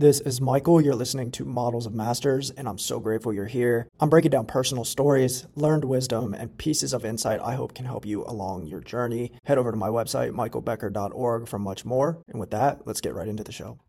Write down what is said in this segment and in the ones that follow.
This is Michael. You're listening to Models of Masters, and I'm so grateful you're here. I'm breaking down personal stories, learned wisdom, and pieces of insight I hope can help you along your journey. Head over to my website, michaelbecker.org, for much more. And with that, let's get right into the show.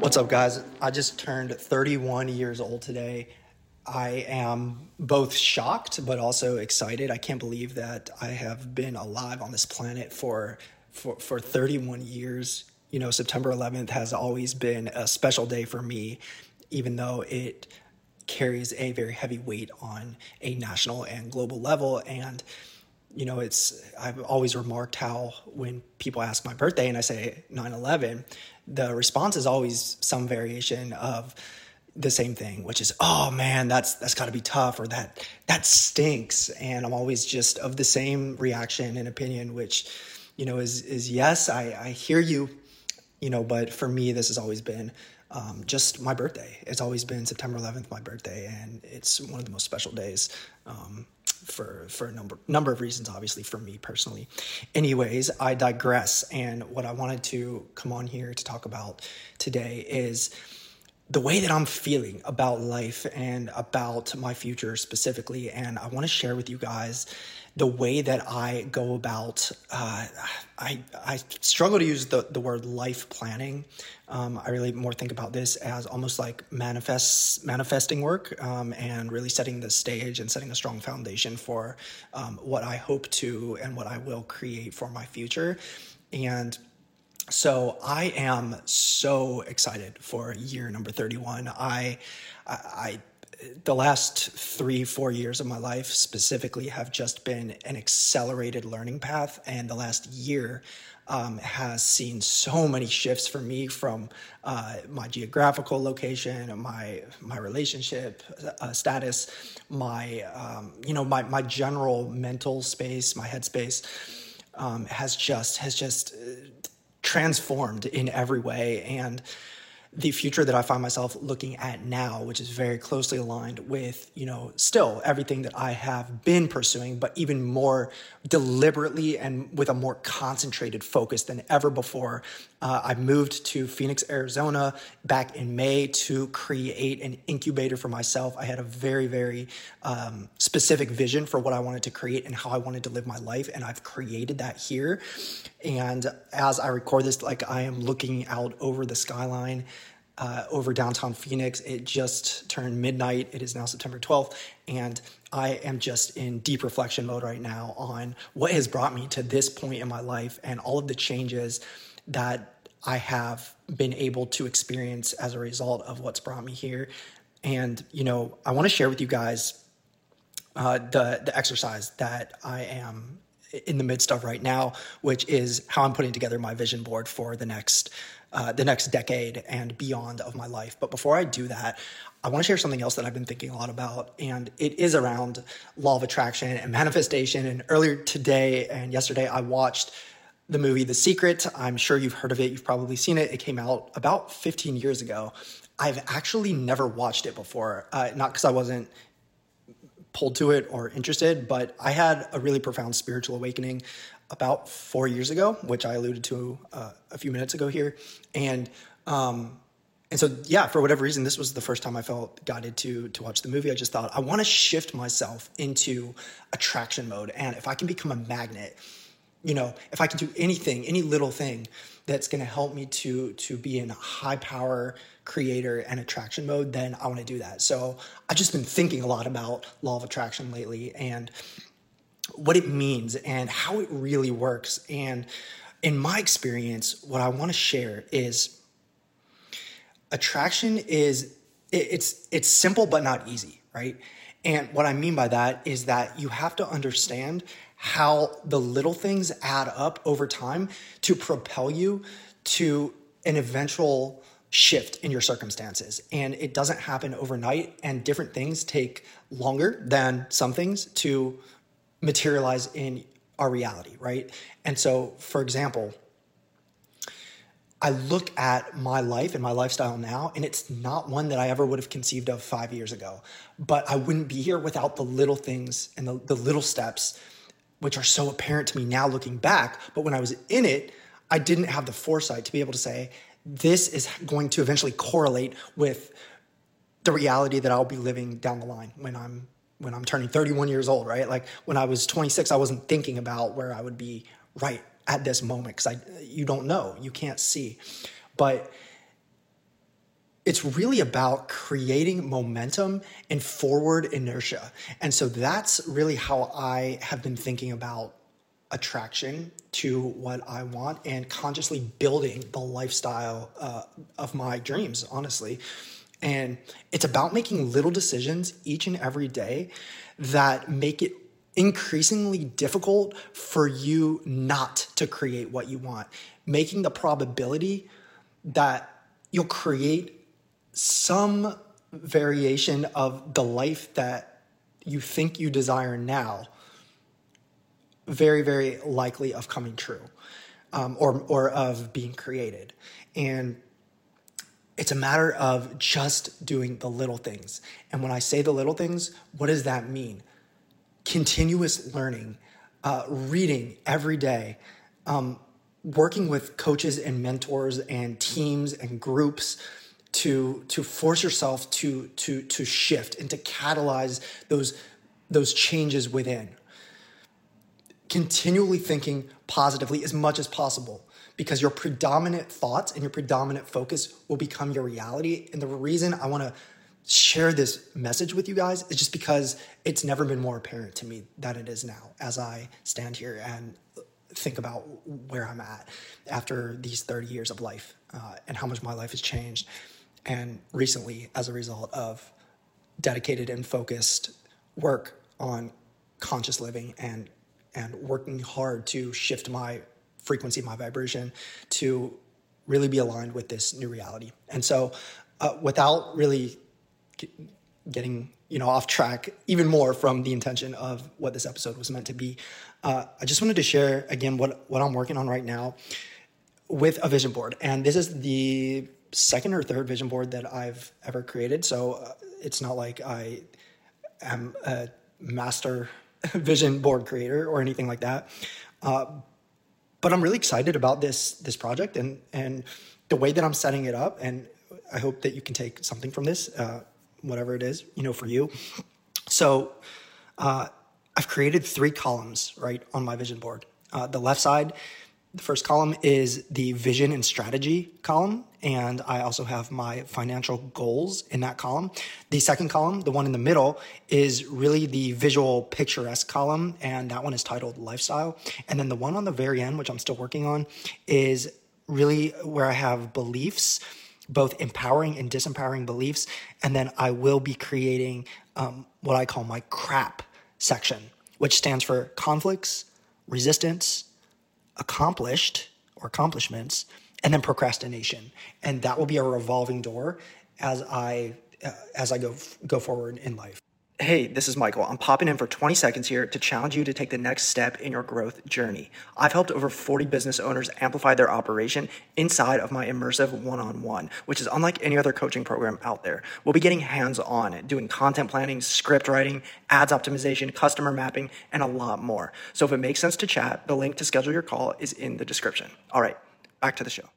What's up, guys? I just turned 31 years old today. I am both shocked but also excited. I can't believe that I have been alive on this planet for for for 31 years. You know, September 11th has always been a special day for me, even though it carries a very heavy weight on a national and global level. And you know, it's I've always remarked how when people ask my birthday and I say 9/11, the response is always some variation of the same thing, which is, oh man, that's that's got to be tough, or that that stinks. And I'm always just of the same reaction and opinion, which, you know, is is yes, I, I hear you, you know, but for me, this has always been um, just my birthday. It's always been September 11th, my birthday, and it's one of the most special days. Um, for for a number number of reasons obviously for me personally anyways i digress and what i wanted to come on here to talk about today is the way that I'm feeling about life and about my future specifically. And I want to share with you guys the way that I go about. Uh, I I struggle to use the the word life planning. Um, I really more think about this as almost like manifest manifesting work um, and really setting the stage and setting a strong foundation for um, what I hope to and what I will create for my future. And so I am so excited for year number 31. I, I, the last three, four years of my life specifically have just been an accelerated learning path. And the last year um, has seen so many shifts for me from uh, my geographical location, my my relationship uh, status, my um, you know my my general mental space, my headspace um, has just has just uh, transformed in every way. And the future that I find myself looking at now, which is very closely aligned with, you know, still everything that I have been pursuing, but even more deliberately and with a more concentrated focus than ever before. Uh, I moved to Phoenix, Arizona back in May to create an incubator for myself. I had a very, very um, specific vision for what I wanted to create and how I wanted to live my life, and I've created that here. And as I record this, like I am looking out over the skyline uh, over downtown Phoenix. It just turned midnight. It is now September 12th. And I am just in deep reflection mode right now on what has brought me to this point in my life and all of the changes that I have been able to experience as a result of what's brought me here. And, you know, I want to share with you guys uh, the, the exercise that I am in the midst of right now, which is how I'm putting together my vision board for the next uh, the next decade and beyond of my life. But before I do that, I want to share something else that I've been thinking a lot about, and it is around law of attraction and manifestation. And earlier today and yesterday, I watched the movie The Secret. I'm sure you've heard of it. You've probably seen it. It came out about 15 years ago. I've actually never watched it before, uh, not because I wasn't pulled to it or interested, but I had a really profound spiritual awakening about four years ago, which I alluded to uh, a few minutes ago here, and um, and so yeah, for whatever reason, this was the first time I felt guided to to watch the movie. I just thought I want to shift myself into attraction mode, and if I can become a magnet, you know, if I can do anything, any little thing that's going to help me to to be in high power creator and attraction mode, then I want to do that. So I've just been thinking a lot about law of attraction lately and what it means and how it really works. And in my experience, what I want to share is attraction is it's it's simple but not easy, right? And what I mean by that is that you have to understand how the little things add up over time to propel you to an eventual shift in your circumstances. And it doesn't happen overnight, and different things take longer than some things to materialize in our reality, right? And so, for example, I look at my life and my lifestyle now, and it's not one that I ever would have conceived of five years ago. But I wouldn't be here without the little things and the, the little steps, which are so apparent to me now looking back. But when I was in it, I didn't have the foresight to be able to say, this is going to eventually correlate with the reality that I'll be living down the line when I'm when I'm turning 31 years old, right? Like when I was 26, I wasn't thinking about where I would be right at this moment because I you don't know, you can't see. But it's really about creating momentum and forward inertia. And so that's really how I have been thinking about attraction to what I want and consciously building the lifestyle uh, of my dreams, honestly. And it's about making little decisions each and every day that make it increasingly difficult for you not to create what you want, making the probability that you'll create some variation of the life that you think you desire now very very likely of coming true um, or or of being created. And it's a matter of just doing the little things. And when i say the little things what does that mean? Continuous learning, uh, reading every day, um, working with coaches and mentors and teams and groups to to force yourself to to to shift and to catalyze those those changes within. Continually thinking positively as much as possible because your predominant thoughts and your predominant focus will become your reality. And the reason I want to share this message with you guys is just because it's never been more apparent to me than it is now as I stand here and think about where I'm at after these 30 years of life uh, and how much my life has changed. And recently, as a result of dedicated and focused work on conscious living and and working hard to shift my frequency, of my vibration to really be aligned with this new reality. And so, uh, without really getting you know off track even more from the intention of what this episode was meant to be uh, i just wanted to share again what what i'm working on right now with a vision board. And this is the second or third vision board that i've ever created. So uh, it's not like i am a master vision board creator or anything like that. Uh, but i'm really excited about this this project and and the way that i'm setting it up and i hope that you can take something from this uh, whatever it is, you know, for you. So uh, I've created three columns, right, on my vision board. Uh, the left side, the first column is the vision and strategy column, and I also have my financial goals in that column. The second column, the one in the middle, is really the visual picturesque column, and that one is titled lifestyle. And then the one on the very end, which I'm still working on, is really where I have beliefs both empowering and disempowering beliefs. And then I will be creating um, what I call my crap section, which stands for conflicts, resistance, accomplished or accomplishments, and then procrastination. And that will be a revolving door as I uh, as I go go forward in life. Hey, this is Michael. I'm popping in for 20 seconds here to challenge you to take the next step in your growth journey. I've helped over 40 business owners amplify their operation inside of my immersive one on one, which is unlike any other coaching program out there. We'll be getting hands on, doing content planning, script writing, ads optimization, customer mapping, and a lot more. So if it makes sense to chat, the link to schedule your call is in the description. All right, back to the show.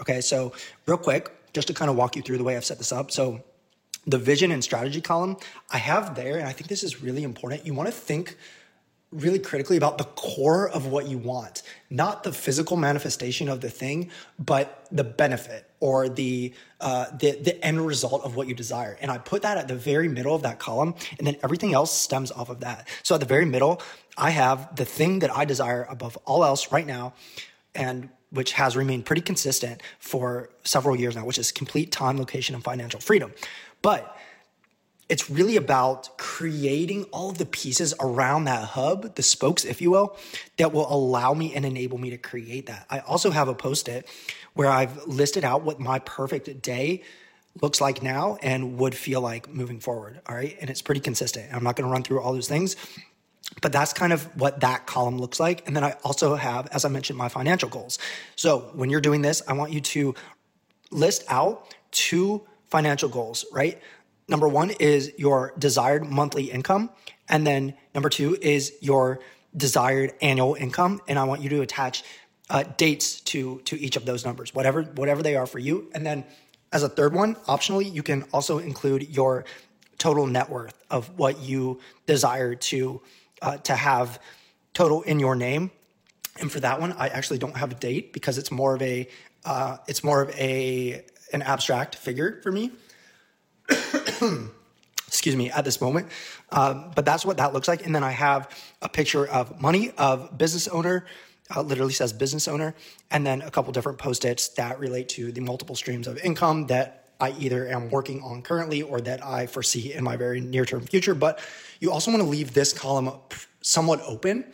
Okay, so real quick, just to kind of walk you through the way I've set this up. So the vision and strategy column I have there, and I think this is really important. You want to think really critically about the core of what you want, not the physical manifestation of the thing, but the benefit or the uh, the the end result of what you desire. And I put that at the very middle of that column, and then everything else stems off of that. So at the very middle, I have the thing that I desire above all else right now, and which has remained pretty consistent for several years now, which is complete time, location, and financial freedom. But it's really about creating all of the pieces around that hub, the spokes, if you will, that will allow me and enable me to create that. I also have a post it where I've listed out what my perfect day looks like now and would feel like moving forward. All right. And it's pretty consistent. I'm not going to run through all those things, But that's kind of what that column looks like. And then I also have, as I mentioned, my financial goals. So when you're doing this, I want you to list out two financial goals, right? Number one is your desired monthly income. And then number two is your desired annual income. And I want you to attach uh, dates to, to each of those numbers, whatever, whatever they are for you. And then as a third one, optionally, you can also include your total net worth of what you desire to, uh, to have total in your name. And for that one, I actually don't have a date because it's more of a, uh, it's more of a, an abstract figure for me. excuse me, at this moment. Um, but that's what that looks like. And then I have a picture of money, of business owner, uh, literally says business owner, and then a couple different post its that relate to the multiple streams of income that I either am working on currently or that I foresee in my very near term future. But you also want to leave this column somewhat open.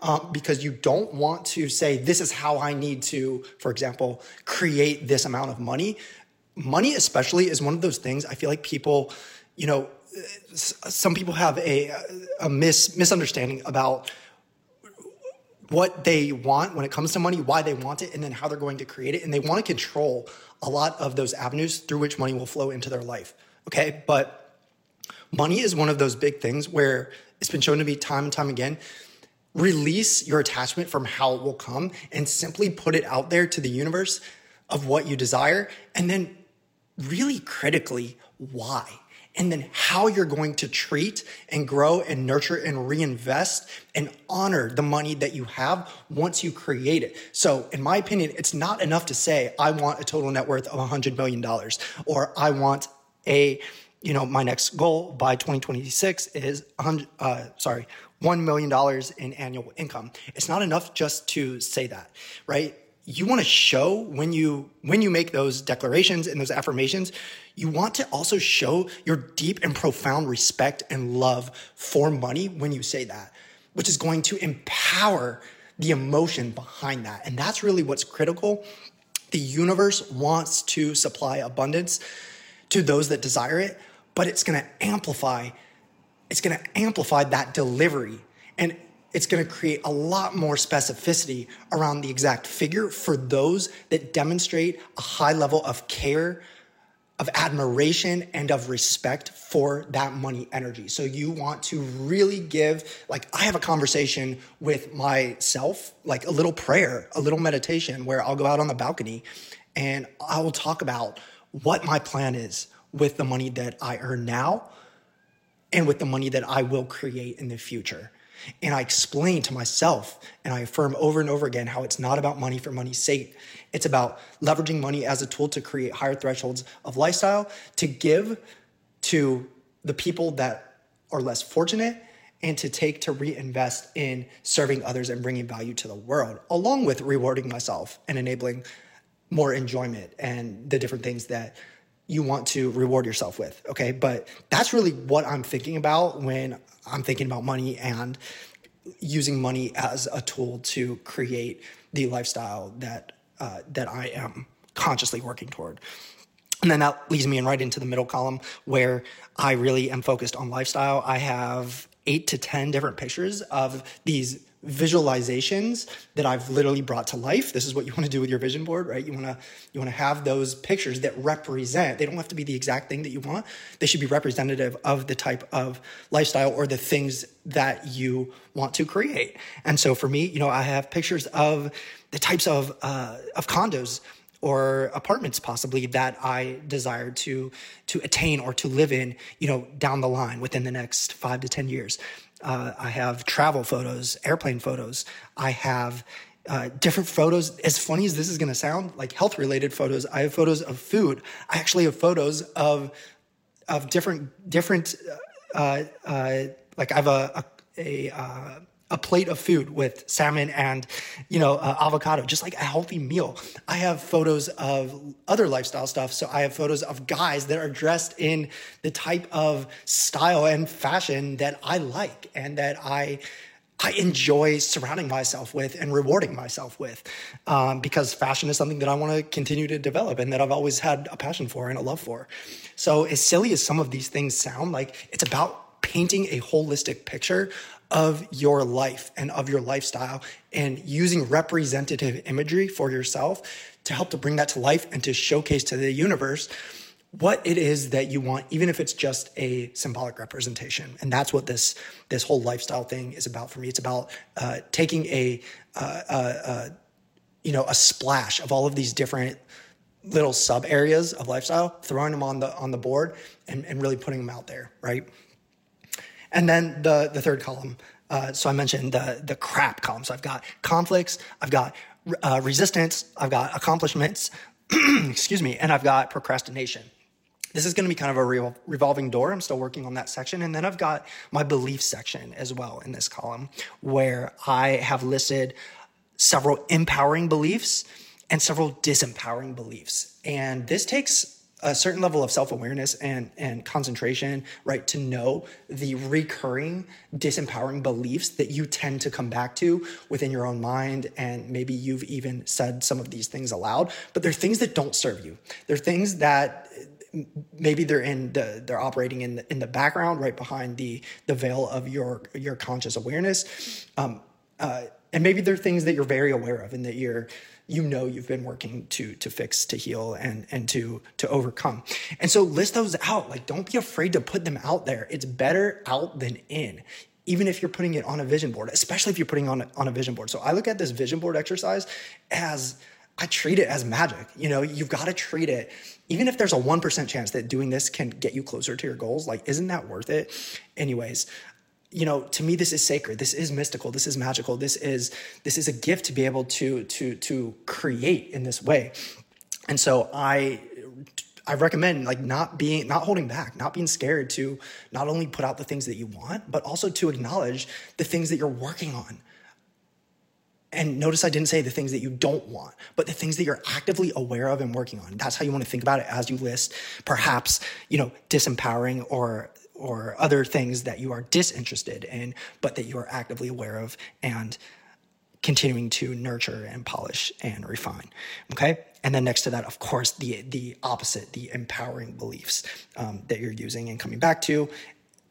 Um, because you don't want to say, this is how I need to, for example, create this amount of money money especially is one of those things i feel like people you know some people have a, a mis, misunderstanding about what they want when it comes to money why they want it and then how they're going to create it and they want to control a lot of those avenues through which money will flow into their life okay? But money is one of those big things where it's been shown to be time and time again release your attachment from how it will come and simply put it out there to the universe of what you desire and then really critically why and then how you're going to treat and grow and nurture and reinvest and honor the money that you have once you create it. So, in my opinion, it's not enough to say, I want a total net worth of $100 million or I want a, you know, my next goal by 2026 is, uh, sorry, $1 million in annual income. It's not enough just to say that, right? You want to show when you when you make those declarations and those affirmations you want to also show your deep and profound respect and love for money when you say that which is going to empower the emotion behind that. And that's really what's critical. The universe wants to supply abundance to those that desire it but it's going to amplify it's going to amplify that delivery. And it's going to create a lot more specificity around the exact figure for those that demonstrate a high level of care, of admiration, and of respect for that money energy. So you want to really give, like, I have a conversation with myself, like a little prayer, a little meditation where I'll go out on the balcony and I will talk about what my plan is with the money that I earn now and with the money that I will create in the future. And I explain to myself and I affirm over and over again how it's not about money for money's sake. It's about leveraging money as a tool to create higher thresholds of lifestyle, to give to the people that are less fortunate, and to take to reinvest in serving others and bringing value to the world, along with rewarding myself and enabling more enjoyment and the different things that you want to reward yourself with. Okay. But that's really what I'm thinking about when I'm thinking about money and using money as a tool to create the lifestyle that uh, that I am consciously working toward. And then that leads me in right into the middle column where I really am focused on lifestyle. I have eight to 10 different pictures of these visualizations that I've literally brought to life. This is what you want to do with your vision board, right? You want to you want to have those pictures that represent. They don't have to be the exact thing that you want. They should be representative of the type of lifestyle or the things that you want to create. And so for me, you know, I have pictures of the types of uh, of condos or apartments possibly that I desire to to attain or to live in, you know, down the line within the next five to ten years. Uh, I have travel photos, airplane photos. I have uh, different photos. As funny as this is going to sound, like health related photos. I have photos of food. I actually have photos of of different different. Uh, uh like I have a a, a uh, a plate of food with salmon and you know uh, avocado just like a healthy meal i have photos of other lifestyle stuff so i have photos of guys that are dressed in the type of style and fashion that i like and that i I enjoy surrounding myself with and rewarding myself with um, because fashion is something that I want to continue to develop and that I've always had a passion for and a love for. So, as silly as some of these things sound, like it's about painting a holistic picture of your life and of your lifestyle and using representative imagery for yourself to help to bring that to life and to showcase to the universe what it is that you want even if it's just a symbolic representation and that's what this this whole lifestyle thing is about for me it's about uh, taking a uh, uh, uh you know a splash of all of these different little sub areas of lifestyle, throwing them on the on the board and, and really putting them out there, right? And then the the third column. Uh, so I mentioned the the crap column. So I've got conflicts, I've got uh, resistance, I've got accomplishments, excuse me, and I've got procrastination. This is going to be kind of a re- revolving door. I'm still working on that section. And then I've got my belief section as well in this column, where I have listed several empowering beliefs and several disempowering beliefs. And this takes a certain level of self-awareness and and concentration right to know the recurring disempowering beliefs that you tend to come back to within your own mind and maybe you've even said some of these things aloud but they're things that don't serve you. They're things that maybe they're in the they're operating in the, in the background right behind the the veil of your your conscious awareness. Um, uh, and maybe they're things that you're very aware of and that you're you know you've been working to to fix to heal and and to to overcome. And so list those out. Like don't be afraid to put them out there. It's better out than in even if you're putting it on a vision board especially if you're putting on on a vision board. So i look at this vision board exercise as i treat it as magic. You know you've got to treat it. Even if there's a 1% chance that doing this can get you closer to your goals like isn't that worth it? Anyways you know to me this is sacred. This is mystical. This is magical. This is this is a gift to be able to to to create in this way. And so i i recommend like not being not holding back not being scared to not only put out the things that you want but also to acknowledge the things that you're working on. And notice I didn't say the things that you don't want, but the things that you're actively aware of and working on. That's how you want to think about it as you list perhaps, you know, disempowering or or other things that you are disinterested in, but that you are actively aware of and continuing to nurture and polish and refine. Okay. And then next to that, of course, the the opposite, the empowering beliefs um, that you're using and coming back to,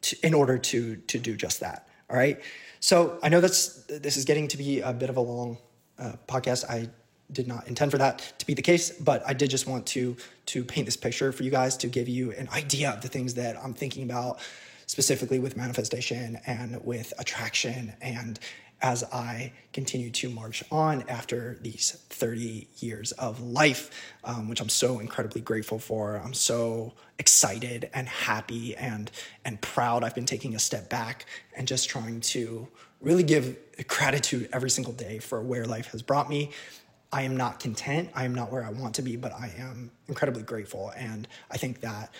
to in order to to do just that. All right. So I know that's this is getting to be a bit of a long uh, podcast. I did not intend for that to be the case, but I did just want to to paint this picture for you guys to give you an idea of the things that I'm thinking about specifically with manifestation and with attraction and as I continue to march on after these 30 years of life, um, which I'm so incredibly grateful for. I'm so excited and happy and and proud. I've been taking a step back and just trying to really give gratitude every single day for where life has brought me I am not content. I am not where I want to be, but I am incredibly grateful. And I think that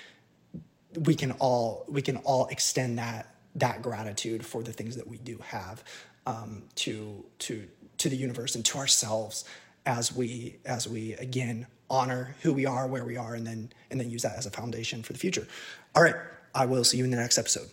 we can all we can all extend that that gratitude for the things that we do have um, to to to the universe and to ourselves as we as we again honor who we are, where we are, and then and then use that as a foundation for the future. All right, I will see you in the next episode.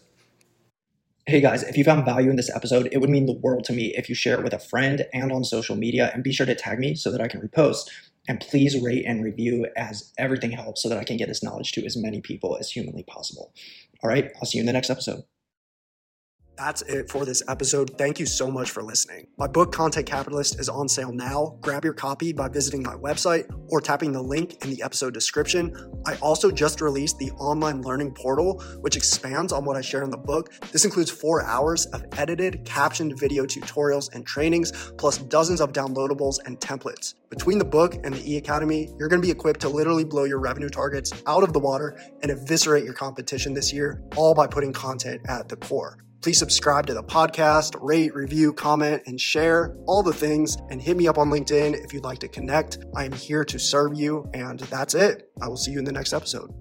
Hey guys, if you found value in this episode, it would mean the world to me if you share it with a friend and on social media, and be sure to tag me so that I can repost. And please rate and review as everything helps so that I can get this knowledge to as many people as humanly possible. All right, I'll see you in the next episode. That's it for this episode. Thank you so much for listening. My book, Content Capitalist, is on sale now. Grab your copy by visiting my website or tapping the link in the episode description. I also just released the online learning portal, which expands on what I shared in the book. This includes four hours of edited, captioned video tutorials and trainings, plus dozens of downloadables and templates. Between the book and the e Academy, you're going to be equipped to literally blow your revenue targets out of the water and eviscerate your competition this year, all by putting content at the core. Please subscribe to the podcast, rate, review, comment, and share all the things. And hit me up on LinkedIn if you'd like to connect. I am here to serve you. And that's it. I will see you in the next episode.